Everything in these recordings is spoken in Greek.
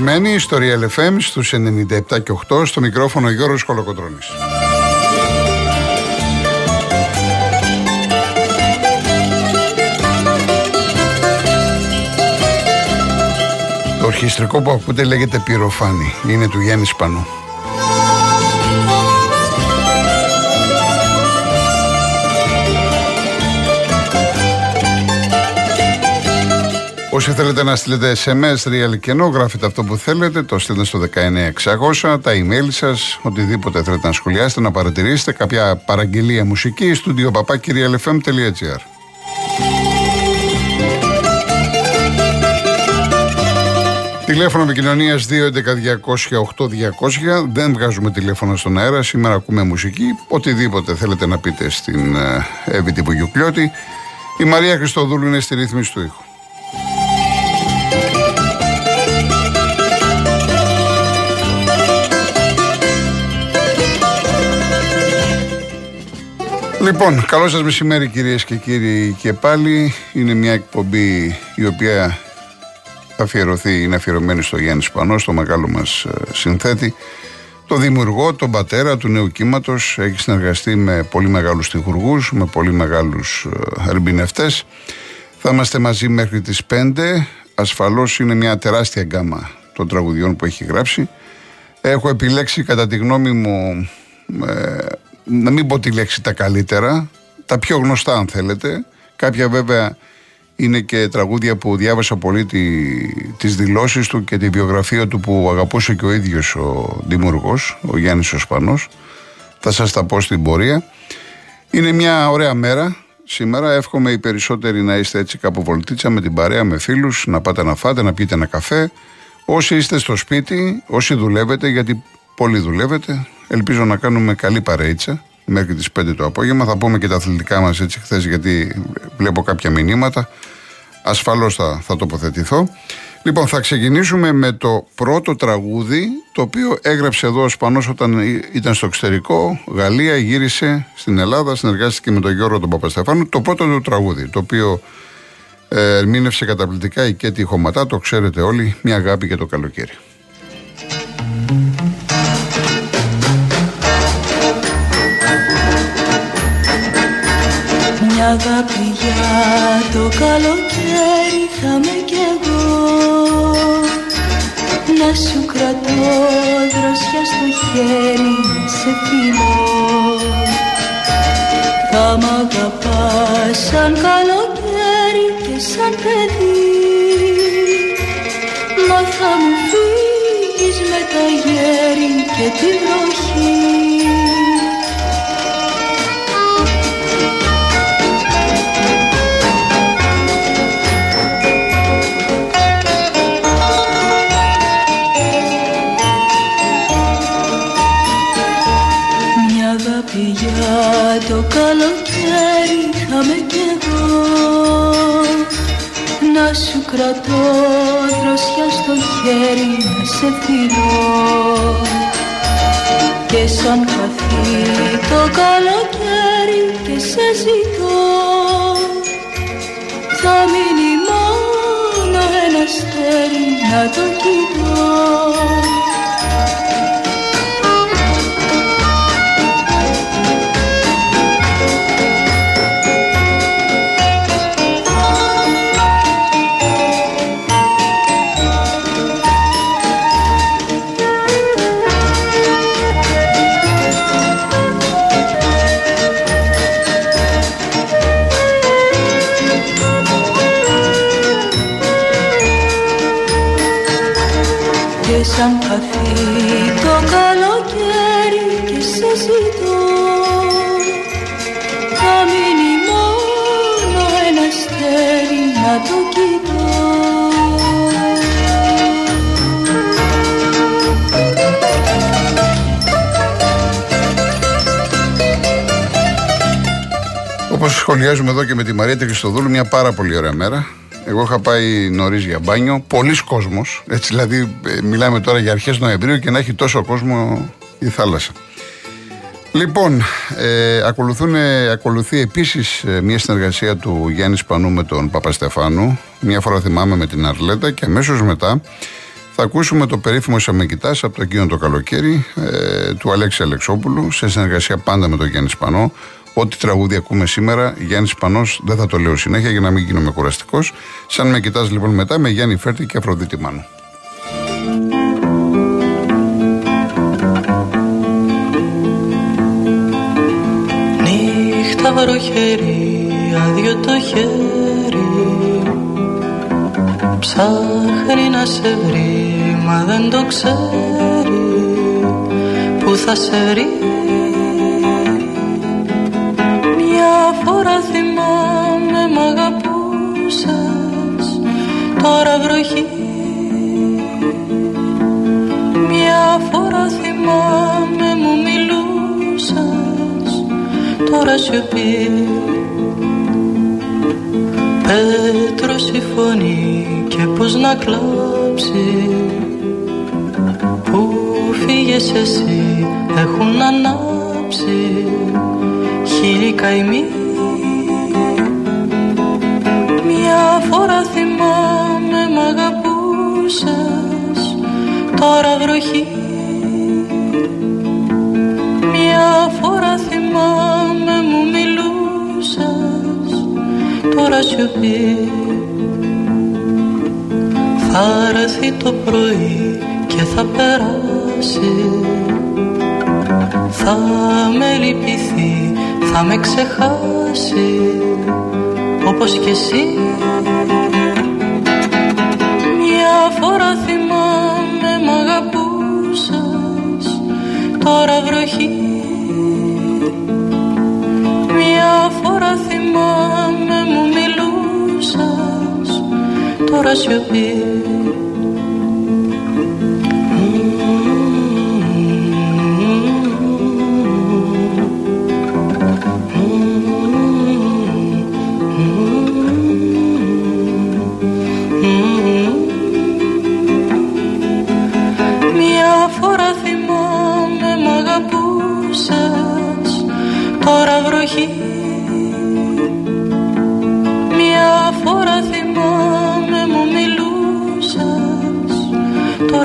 Είστε συντονισμένοι στο Real FM στους 97 και 8 στο μικρόφωνο Γιώργος Χολοκοτρώνης. Το ορχιστρικό που ακούτε λέγεται πυροφάνη. Είναι του Γιάννη Σπανού. Όσοι θέλετε να στείλετε SMS, real κενό, γράφετε αυτό που θέλετε, το στείλετε στο 19600, τα email σας, οτιδήποτε θέλετε να σχολιάσετε, να παρατηρήσετε, κάποια παραγγελία μουσική, στούντιο παπάκυριαλεφm.gr. Τηλέφωνο επικοινωνίας 211-200-8200. Δεν βγάζουμε τηλέφωνο στον αέρα. Σήμερα ακούμε μουσική. Οτιδήποτε θέλετε να πείτε στην Εύη Τυπογιουκλιώτη. Η Μαρία Χριστοδούλου είναι στη ρύθμιση του ήχου. Λοιπόν, καλό σας μεσημέρι κυρίες και κύριοι και πάλι. Είναι μια εκπομπή η οποία θα αφιερωθεί, είναι αφιερωμένη στο Γιάννη Σπανό, στο μεγάλο μας ε, συνθέτη. Το δημιουργό, τον πατέρα του νέου κύματος, έχει συνεργαστεί με πολύ μεγάλους τυχουργούς, με πολύ μεγάλους ε, ερμηνευτές. Θα είμαστε μαζί μέχρι τις 5. Ασφαλώς είναι μια τεράστια γκάμα των τραγουδιών που έχει γράψει. Έχω επιλέξει κατά τη γνώμη μου ε, να μην πω τη λέξη τα καλύτερα, τα πιο γνωστά αν θέλετε. Κάποια βέβαια είναι και τραγούδια που διάβασα πολύ τη, τις δηλώσεις του και τη βιογραφία του που αγαπούσε και ο ίδιος ο δημιουργός, ο Γιάννης Οσπανός. Θα σας τα πω στην πορεία. Είναι μια ωραία μέρα σήμερα. Εύχομαι οι περισσότεροι να είστε έτσι κάπου βολτίτσα με την παρέα, με φίλους, να πάτε να φάτε, να πιείτε ένα καφέ. Όσοι είστε στο σπίτι, όσοι δουλεύετε, γιατί πολλοί δουλεύετε, Ελπίζω να κάνουμε καλή παρέιτσα μέχρι τις 5 το απόγευμα. Θα πούμε και τα αθλητικά μας έτσι χθες γιατί βλέπω κάποια μηνύματα. Ασφαλώς θα, θα τοποθετηθώ. Λοιπόν, θα ξεκινήσουμε με το πρώτο τραγούδι το οποίο έγραψε εδώ ο Σπανός όταν ήταν στο εξωτερικό, Γαλλία, γύρισε στην Ελλάδα, συνεργάστηκε με τον Γιώργο τον Παπαστεφάνου. Το πρώτο του τραγούδι, το οποίο ε, ερμήνευσε καταπληκτικά η Κέτη Χωματά, το ξέρετε όλοι, μια αγάπη για το καλοκαίρι. Αγάπη για το καλοκαίρι θα με κι εγώ. Να σου κρατώ δροσιά στο χέρι να σε φιλώ. Θα μ' αγαπάς σαν καλοκαίρι και σαν παιδί. Μα θα μου φύγεις με τα γέρι και τη βροχή κρατώ δροσιά στο χέρι να σε φιλώ. Και σαν χαθεί το καλοκαίρι και σε ζητώ. Θα μείνει μόνο ένας στέρι να το κοιτώ σχολιάζουμε εδώ και με τη Μαρία Χριστοδούλου μια πάρα πολύ ωραία μέρα. Εγώ είχα πάει νωρίς για μπάνιο. Πολλοί κόσμος. Έτσι, δηλαδή, ε, μιλάμε τώρα για αρχές Νοεμβρίου και να έχει τόσο κόσμο η θάλασσα. Λοιπόν, ε, ακολουθούν, ακολουθεί επίσης ε, μια συνεργασία του Γιάννη Σπανού με τον Παπαστεφάνου. Μια φορά θυμάμαι με την Αρλέτα και αμέσως μετά Θα ακούσουμε το περίφημο Σαμεκητά από το εκείνο το καλοκαίρι ε, του Αλέξη Αλεξόπουλου σε συνεργασία πάντα με τον Γιάννη Σπανό. Ό,τι τραγούδι ακούμε σήμερα, Γιάννης Σπανό, δεν θα το λέω συνέχεια για να μην γίνομαι κουραστικός. Σαν με κοιτάς λοιπόν μετά με Γιάννη Φέρτη και Αφροδίτη Μάνου. Νύχτα βροχερή, άδειο το χέρι Ψάχνει να σε βρει, μα δεν το ξέρει Πού θα σε βρει; Φορά θυμάμαι μ' αγαπούσες. Τώρα βροχή. Μια φορά θυμάμαι μου μιλούσες. Τώρα σιωπή Πέτρος η φωνή και πως να κλάψει. Που φύγες εσύ έχουν ανάψει. Χίλιοι καημοί φορά θυμάμαι μ' αγαπούσες. Τώρα βροχή. Μια φορά θυμάμαι μου μιλούσες. Τώρα σιωπή. Θα έρθει το πρωί και θα περάσει. Θα με λυπηθεί, θα με ξεχάσει Όπως κι εσύ. Μια φορά θυμάμαι μ' αγαπούσες Τώρα βροχή. Μια φορά θυμάμαι μου μιλούσες Τώρα σιωπή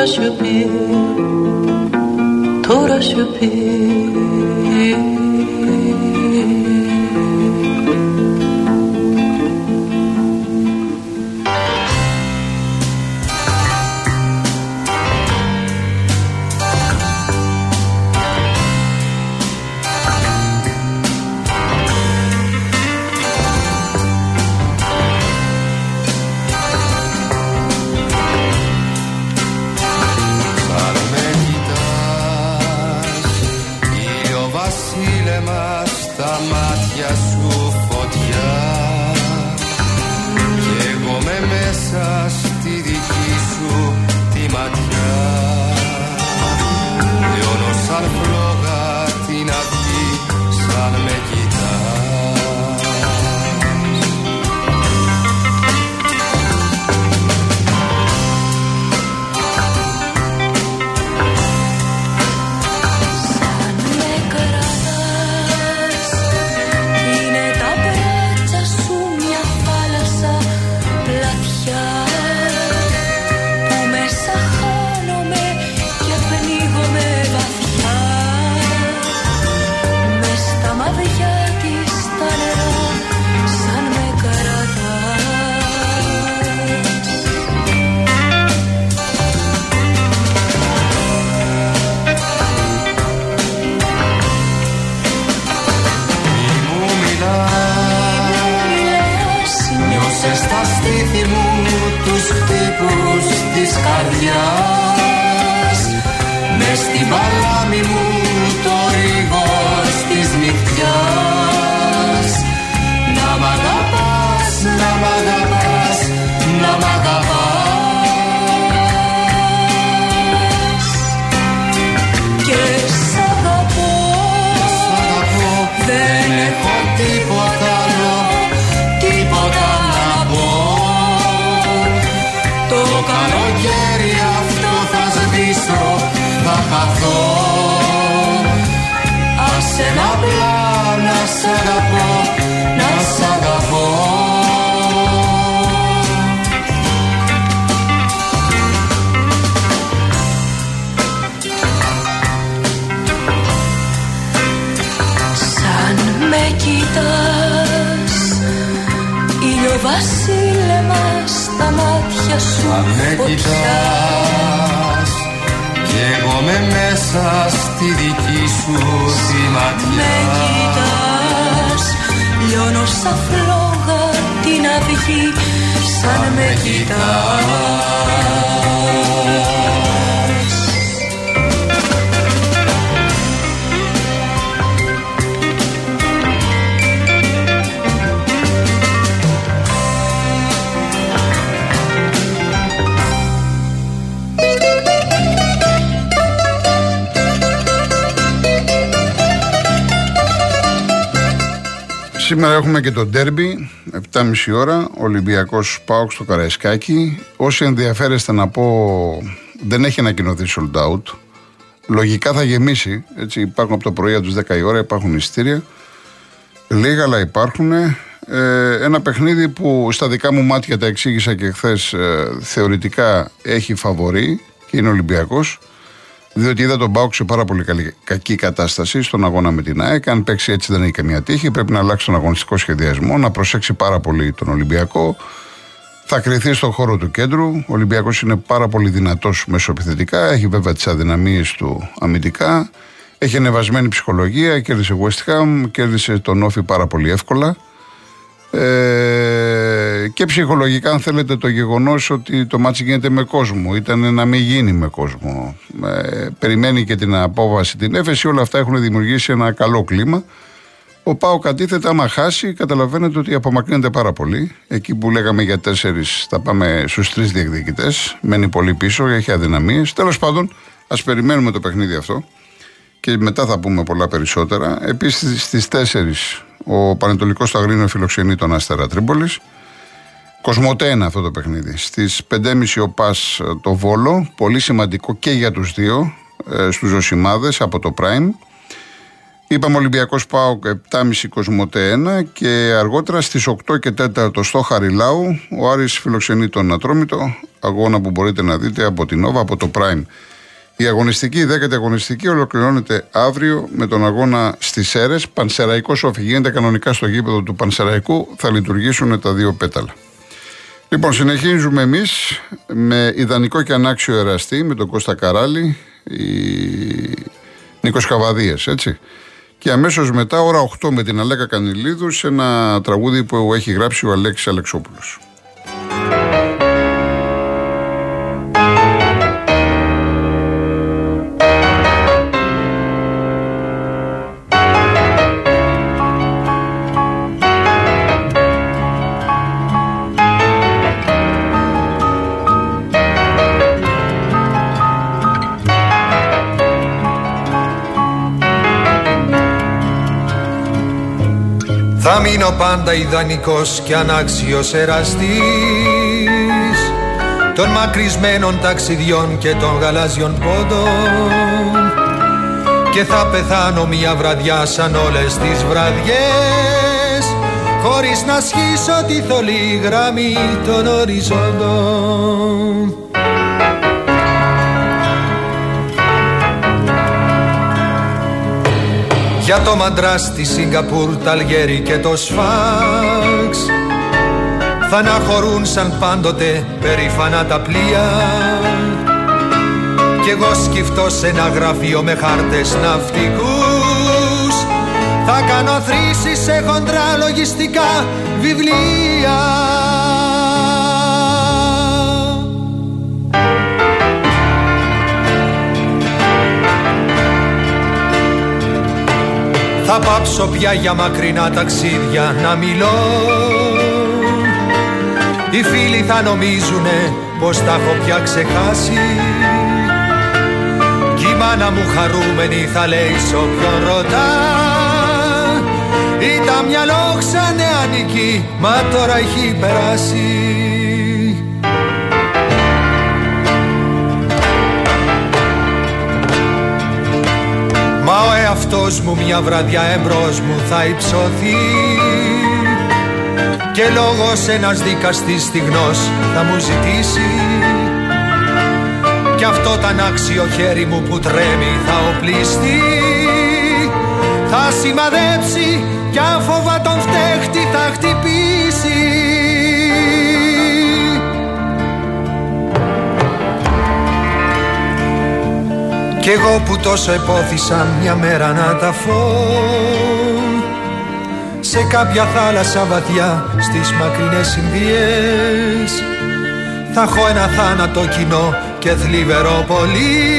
थोड़ा शुभी थोड़ा शुभी απλά να σ' αγαπώ, να σ' αγαπώ Σαν με κοιτάς ήλιο βασίλεμα στα μάτια σου Αν κι εγώ με μέσα στη δική σου τη ματιά. Με κοιτάς Λιώνω σαν φλόγα την αυγή Σαν με κοιτάς Σήμερα έχουμε και το ντέρμπι, 7.30 ώρα, Ολυμπιακός Πάοξ στο Καραϊσκάκι. Όσοι ενδιαφέρεστε να πω, δεν έχει ανακοινωθεί sold out. Λογικά θα γεμίσει, έτσι υπάρχουν από το πρωί από 10 η ώρα, υπάρχουν εισιτήρια. Λίγα αλλά υπάρχουν. Ε, ένα παιχνίδι που στα δικά μου μάτια τα εξήγησα και χθες ε, θεωρητικά έχει φαβορή και είναι Ολυμπιακός. Διότι είδα τον Μπάουκ σε πάρα πολύ καλή, κακή κατάσταση στον αγώνα με την ΑΕΚ. Αν παίξει έτσι δεν έχει καμία τύχη. Πρέπει να αλλάξει τον αγωνιστικό σχεδιασμό, να προσέξει πάρα πολύ τον Ολυμπιακό. Θα κριθεί στον χώρο του κέντρου. Ο Ολυμπιακός είναι πάρα πολύ δυνατός μεσοεπιθετικά. Έχει βέβαια τις αδυναμίες του αμυντικά. Έχει ανεβασμένη ψυχολογία. Κέρδισε West Ham, κέρδισε τον ΟΦΗ πάρα πολύ εύκολα. Ε, και ψυχολογικά αν θέλετε το γεγονός ότι το ματς γίνεται με κόσμο. Ήταν να μην γίνει με κόσμο. Ε, περιμένει και την απόφαση την έφεση. Όλα αυτά έχουν δημιουργήσει ένα καλό κλίμα. Ο ΠΑΟΚ αντίθετα άμα χάσει καταλαβαίνετε ότι απομακρύνεται πάρα πολύ. Εκεί που λέγαμε για τέσσερις θα πάμε στους τρεις διεκδικητές. Μένει πολύ πίσω έχει αδυναμίες. Τέλος πάντων ας περιμένουμε το παιχνίδι αυτό και μετά θα πούμε πολλά περισσότερα. Επίσης στις 4 ο Πανετολικός Σταγρίνο φιλοξενεί τον Αστέρα Τρίπολης. Κοσμοτέ αυτό το παιχνίδι. Στις 5.30 ο Πας το Βόλο. Πολύ σημαντικό και για τους δύο ε, στους Ζωσιμάδες από το Prime. Είπαμε Ολυμπιακός Πάοκ 7.30 Κοσμοτέ 1 και αργότερα στις 8 και 4 στο Χαριλάου ο Άρης φιλοξενεί τον Ατρόμητο. Αγώνα που μπορείτε να δείτε από την Νόβα, από το Prime. Η αγωνιστική, η δέκατη αγωνιστική ολοκληρώνεται αύριο με τον αγώνα στις Σέρες. Πανσεραϊκός όφη γίνεται κανονικά στο γήπεδο του Πανσεραϊκού. Θα λειτουργήσουν τα δύο πέταλα. Λοιπόν, εμείς με ιδανικό και ανάξιο εραστή, με τον Κώστα Καράλη, η... Νίκος Καβαδίε, έτσι. Και αμέσως μετά, ώρα 8 με την Αλέκα Κανιλίδου, σε ένα τραγούδι που έχει γράψει ο Αλέξης Αλεξόπουλος. Θα μείνω πάντα ιδανικός και ανάξιος εραστής Των μακρισμένων ταξιδιών και των γαλάζιων πόντων. Και θα πεθάνω μια βραδιά σαν όλες τις βραδιές Χωρίς να σχίσω τη θολή γραμμή των οριζόντων Για το μαντράς στη Σιγκαπούρ, τα Αλγέρι και το Σφάξ Θα αναχωρούν σαν πάντοτε περήφανα τα πλοία. Κι εγώ σκυφτώ σε ένα γραφείο με χάρτες ναυτικούς. Θα κάνω θρήσεις σε χοντρά λογιστικά βιβλία Θα πάψω πια για μακρινά ταξίδια να μιλώ. Οι φίλοι θα νομίζουνε πως τα έχω πια ξεχάσει. Κι η μάνα μου χαρούμενη θα λέει σ' όποιον ρωτά. Ήταν μυαλό ξανεανική μα τώρα έχει περάσει εαυτός μου μια βραδιά εμπρός μου θα υψωθεί. Και λόγος ένας δικαστής στιγνός θα μου ζητήσει. Κι αυτό το ανάξιο χέρι μου που τρέμει θα οπλιστεί. Θα σημαδέψει κι άφοβα τον φταίχτη θα χτυπήσει Κι εγώ που τόσο επόθησα μια μέρα να τα φω Σε κάποια θάλασσα βαθιά στις μακρινές Ινδίες Θα έχω ένα θάνατο κοινό και θλιβερό πολύ.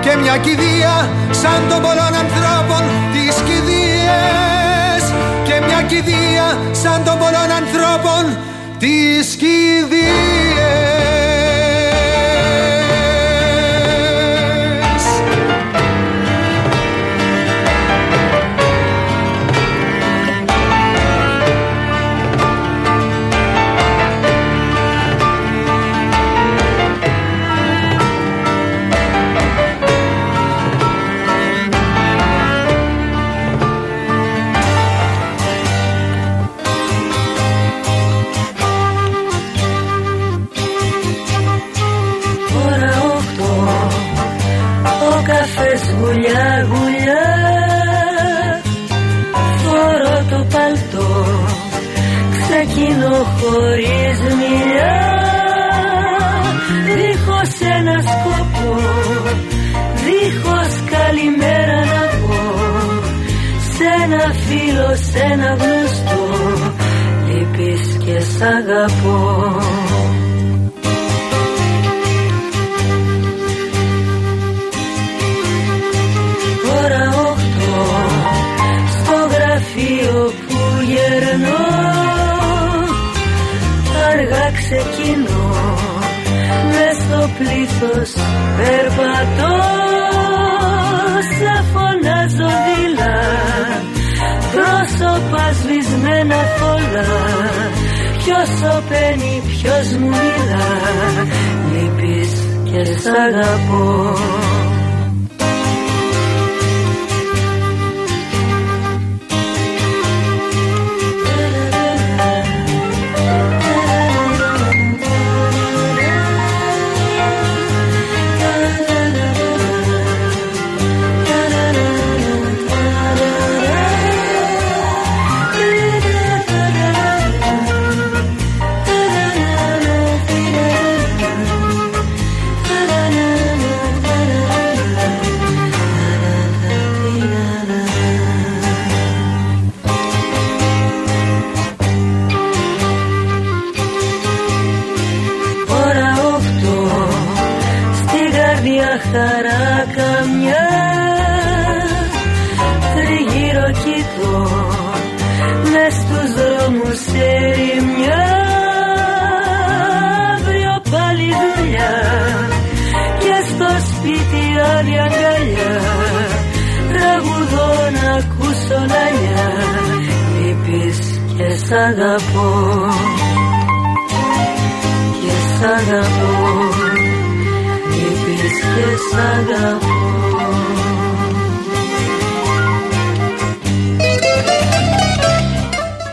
Και μια κηδεία σαν των πολλών ανθρώπων τις κηδείες. Και μια κηδεία σαν των πολλών ανθρώπων τις κηδείες χωρίς μιλιά. Δίχως ένα σκοπό Δίχως καλημέρα να πω. Σ' ένα φίλο, σ' ένα γνωστό Λείπεις και σ' αγαπώ στο πλήθος περπατώ σαν φωνάζω δειλά. Πρόσωπα σβησμένα φωλά Ποιος σωπαίνει, ποιος μου μιλά. Λείπεις και σ' αγαπώ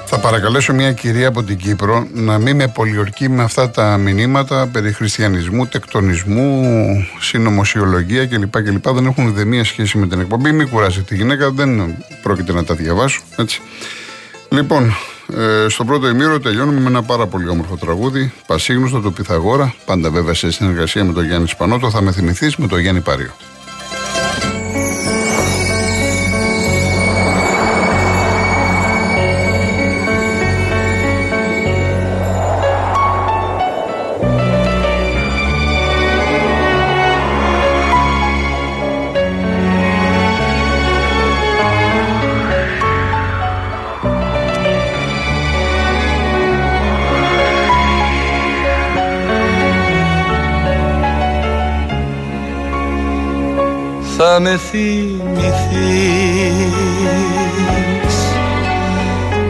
Θα παρακαλέσω μια κυρία από την Κύπρο να μην με πολιορκεί με αυτά τα μηνύματα περί χριστιανισμού, τεκτονισμού, συνωμοσιολογία κλπ. κλπ. Δεν έχουν ούτε μία σχέση με την εκπομπή. Μην κουράζει τη γυναίκα, δεν πρόκειται να τα διαβάσω. Έτσι. Λοιπόν, ε, στο πρώτο ημίρο τελειώνουμε με ένα πάρα πολύ όμορφο τραγούδι. Πασίγνωστο του Πιθαγόρα. Πάντα βέβαια σε συνεργασία με τον Γιάννη Σπανότο. Θα με θυμηθείς με τον Γιάννη Πάριο. Θα με θυμηθείς.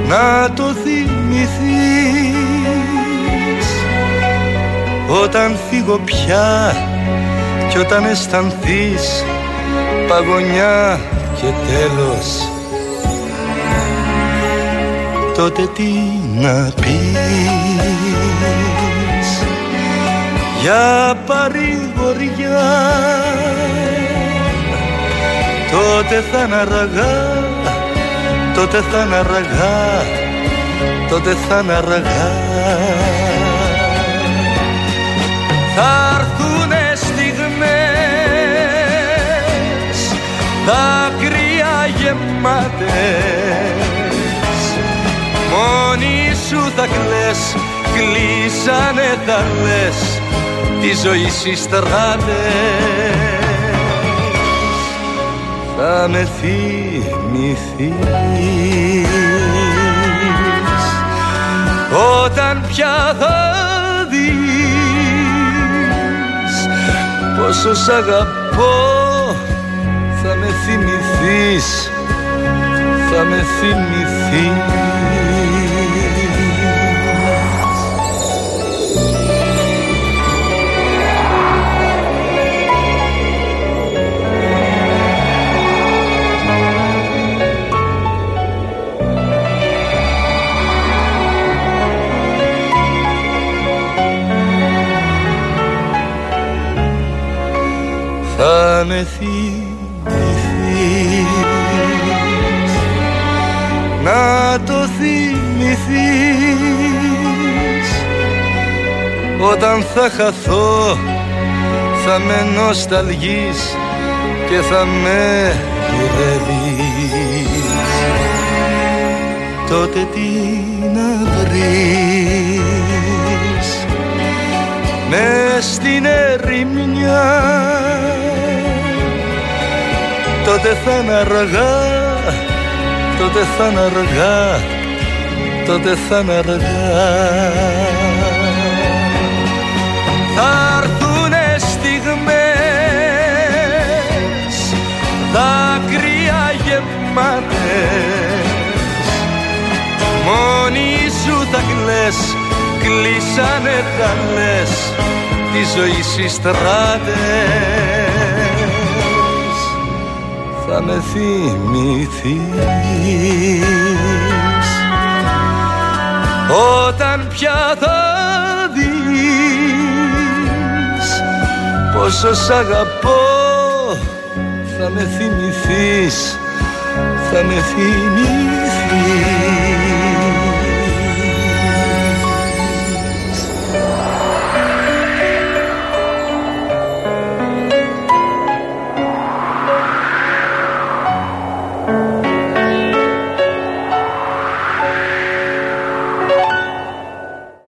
Να το θυμηθείς. Όταν φύγω πια κι όταν αισθανθείς παγωνιά και τέλος. Τότε τι να πεις. Για παρηγοριά τότε θα είναι αργά τότε θα είναι αργά, τότε θα είναι αργά. Θα έρθουνε στιγμές, δάκρυα γεμάτες, μόνη σου θα κλαις, κλείσανε θα λες, τη ζωή συστράτες θα με θυμηθείς. Όταν πια θα δεις πόσο σ' αγαπώ θα με θυμηθείς θα με θυμηθείς θα με θυμηθείς να το θυμηθείς. Όταν θα χαθώ θα με νοσταλγείς και θα με γυρεύεις. Τότε τι να βρεις. Μες στην ερημιά τότε θα είναι αργά, τότε θα είναι αργά, τότε θα είναι αργά. Θα έρθουνε στιγμές, δάκρυα γεμάτες, μόνη σου θα κλαις, κλείσανε τα λες, τη ζωή συστράτες θα με θυμηθείς όταν πια θα δεις πόσο σ' αγαπώ θα με θυμηθείς θα με θυμηθείς